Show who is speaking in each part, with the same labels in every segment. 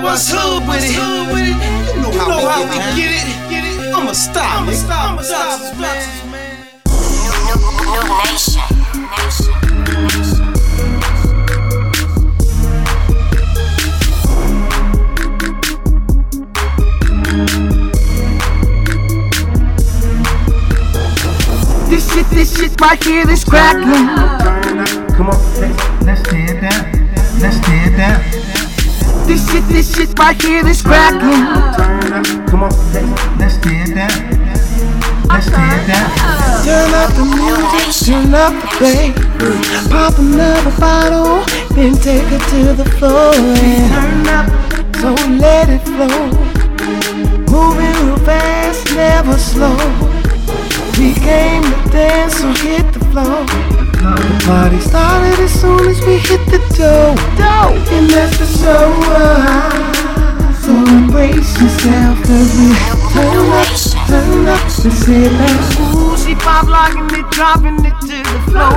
Speaker 1: know what's hood with it. You know how we get it. I'ma stop. I'ma stop. I'ma stop, man.
Speaker 2: New Nation. Nation.
Speaker 3: This shit, this shit right here, this crackin'.
Speaker 4: Come on, let's, let's tear it
Speaker 3: This shit, right here, this crackin'.
Speaker 4: Come on, let's, tear it down. Let's tear it down.
Speaker 3: Turn up the music, turn up the bass. Pop another bottle, then take it to the floor and turn up, so let it flow. Moving real fast, never slow. We came to dance, so hit the floor. The party started as soon as we hit the door. And that's the show. So embrace yourself, cause we turn up, turn up, and sit back. Ooh, she pop locking it, dropping it to the floor.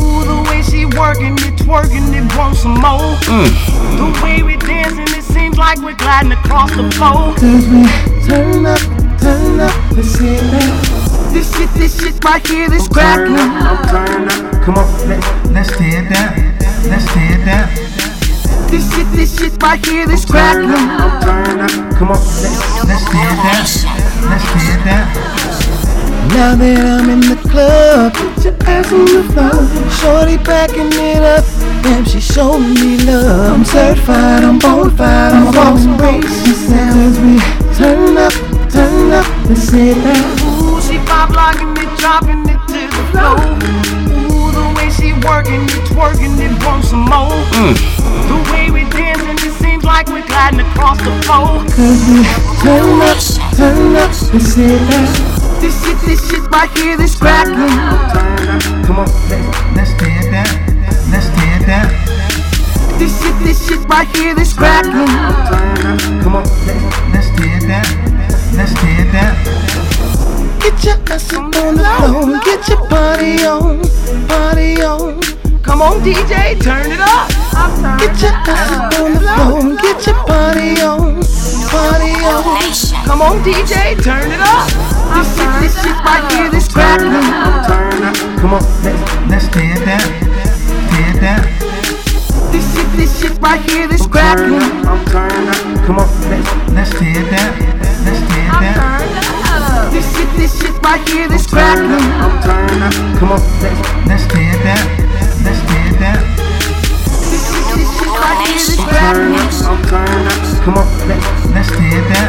Speaker 3: Ooh, the way she working it, twerking it, want some more. Mm. The way we dancing, it seems like we're gliding across the floor. Cause we turn up, turn up, and sit back. This shit, this shit right here, this
Speaker 4: Turn up, I'm turn up. Come on, let's, let's tear it down. Let's tear it down.
Speaker 3: This shit, this shit right here, this
Speaker 4: Turn
Speaker 3: crackin'.
Speaker 4: up, I'm turn up. Come on, let's, let's tear it down. Let's tear it down.
Speaker 3: Now that I'm in the club, put your ass on the floor. Shorty backing it up, damn, she showing me love. I'm certified, I'm bona fide, I'm a boss, embrace yourself. Cause we turn up, turn up, and sit down. Ooh, she pop locking it, dropping it to the floor. Ooh, the way she working it, twerking it, want some more. The Cause we turn up, turn up, and sit down. This shit, this shit right here, this crackin'.
Speaker 4: Come on, let's, tear it down. Let's tear it down.
Speaker 3: This shit, this shit right here, this crackin'.
Speaker 4: Come on, let's, tear it down. Let's tear it down.
Speaker 3: Get your ass up on the floor, get your party on, party on. Come on, DJ, turn it up. Get your ass up on the floor, get your on. Come on, DJ, turn it up. This shit, this shit right here, this crackin'.
Speaker 4: Turn up. Come on, let's, it down. It down.
Speaker 3: This shit, this shit right here, this
Speaker 4: Turn
Speaker 3: crackin'.
Speaker 4: I'm turn up. Come on, let's, let's it down. Let's it down.
Speaker 3: This shit, this shit right here, this crackin'.
Speaker 4: I'm turn up. Come on, let's, it down. Let's it down.
Speaker 3: This shit, this shit right here, this
Speaker 4: Turn up. I'm turn up. Come on, let's, tear down.